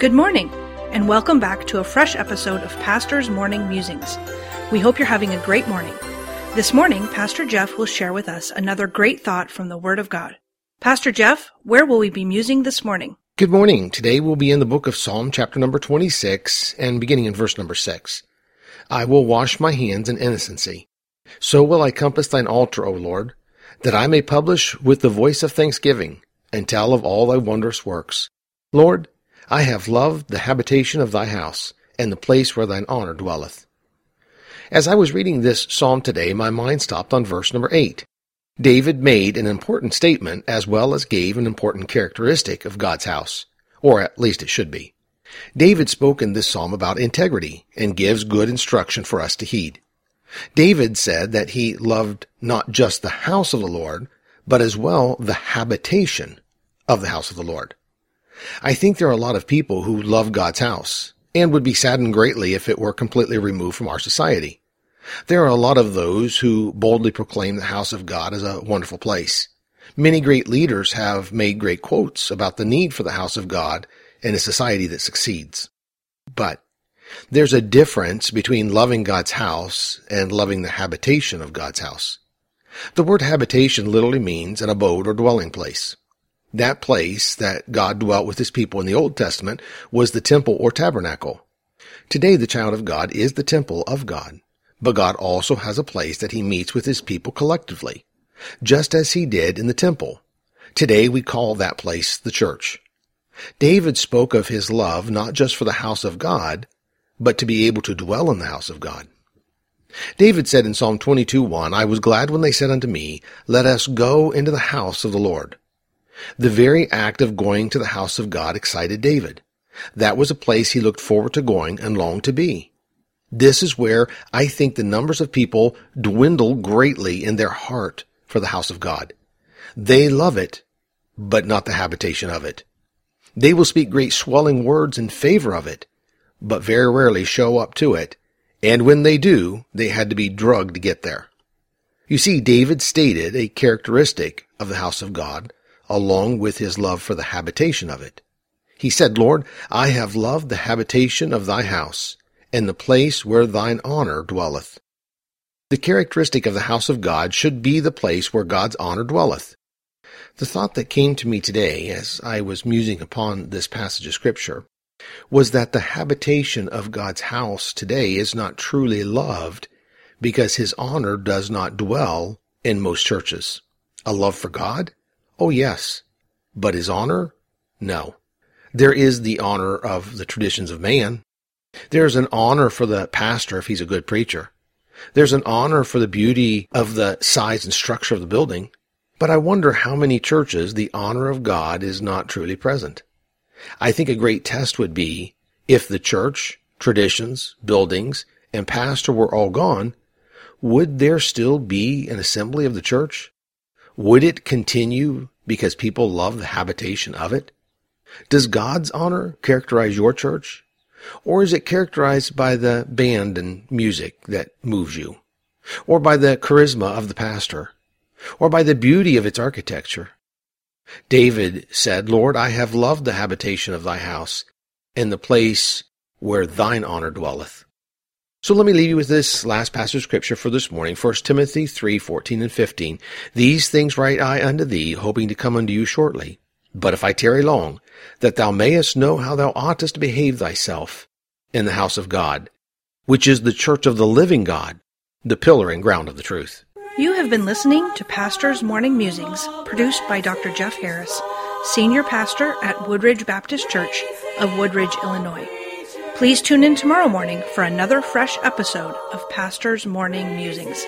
Good morning, and welcome back to a fresh episode of Pastor's Morning Musings. We hope you're having a great morning. This morning, Pastor Jeff will share with us another great thought from the Word of God. Pastor Jeff, where will we be musing this morning? Good morning. Today we'll be in the book of Psalm, chapter number 26, and beginning in verse number 6. I will wash my hands in innocency. So will I compass thine altar, O Lord, that I may publish with the voice of thanksgiving, and tell of all thy wondrous works. Lord, I have loved the habitation of thy house, and the place where thine honor dwelleth. As I was reading this psalm today, my mind stopped on verse number 8. David made an important statement as well as gave an important characteristic of God's house, or at least it should be. David spoke in this psalm about integrity and gives good instruction for us to heed. David said that he loved not just the house of the Lord, but as well the habitation of the house of the Lord. I think there are a lot of people who love God's house and would be saddened greatly if it were completely removed from our society. There are a lot of those who boldly proclaim the house of God as a wonderful place. Many great leaders have made great quotes about the need for the house of God in a society that succeeds. But there's a difference between loving God's house and loving the habitation of God's house. The word habitation literally means an abode or dwelling place. That place that God dwelt with his people in the Old Testament was the temple or tabernacle. Today the child of God is the temple of God, but God also has a place that he meets with his people collectively, just as he did in the temple. Today we call that place the church. David spoke of his love not just for the house of God, but to be able to dwell in the house of God. David said in Psalm 22:1, I was glad when they said unto me, Let us go into the house of the Lord. The very act of going to the house of God excited David. That was a place he looked forward to going and longed to be. This is where I think the numbers of people dwindle greatly in their heart for the house of God. They love it, but not the habitation of it. They will speak great swelling words in favor of it, but very rarely show up to it. And when they do, they had to be drugged to get there. You see, David stated a characteristic of the house of God along with his love for the habitation of it. He said, Lord, I have loved the habitation of thy house, and the place where thine honor dwelleth. The characteristic of the house of God should be the place where God's honor dwelleth. The thought that came to me today as I was musing upon this passage of scripture was that the habitation of God's house today is not truly loved because his honor does not dwell in most churches. A love for God? Oh, yes. But his honor? No. There is the honor of the traditions of man. There's an honor for the pastor if he's a good preacher. There's an honor for the beauty of the size and structure of the building. But I wonder how many churches the honor of God is not truly present. I think a great test would be if the church, traditions, buildings, and pastor were all gone, would there still be an assembly of the church? Would it continue because people love the habitation of it? Does God's honor characterize your church? Or is it characterized by the band and music that moves you? Or by the charisma of the pastor? Or by the beauty of its architecture? David said, Lord, I have loved the habitation of thy house and the place where thine honor dwelleth. So let me leave you with this last passage of scripture for this morning, 1 Timothy 3, 14 and 15. These things write I unto thee, hoping to come unto you shortly. But if I tarry long, that thou mayest know how thou oughtest to behave thyself in the house of God, which is the church of the living God, the pillar and ground of the truth. You have been listening to Pastor's Morning Musings, produced by Dr. Jeff Harris, Senior Pastor at Woodridge Baptist Church of Woodridge, Illinois. Please tune in tomorrow morning for another fresh episode of Pastor's Morning Musings.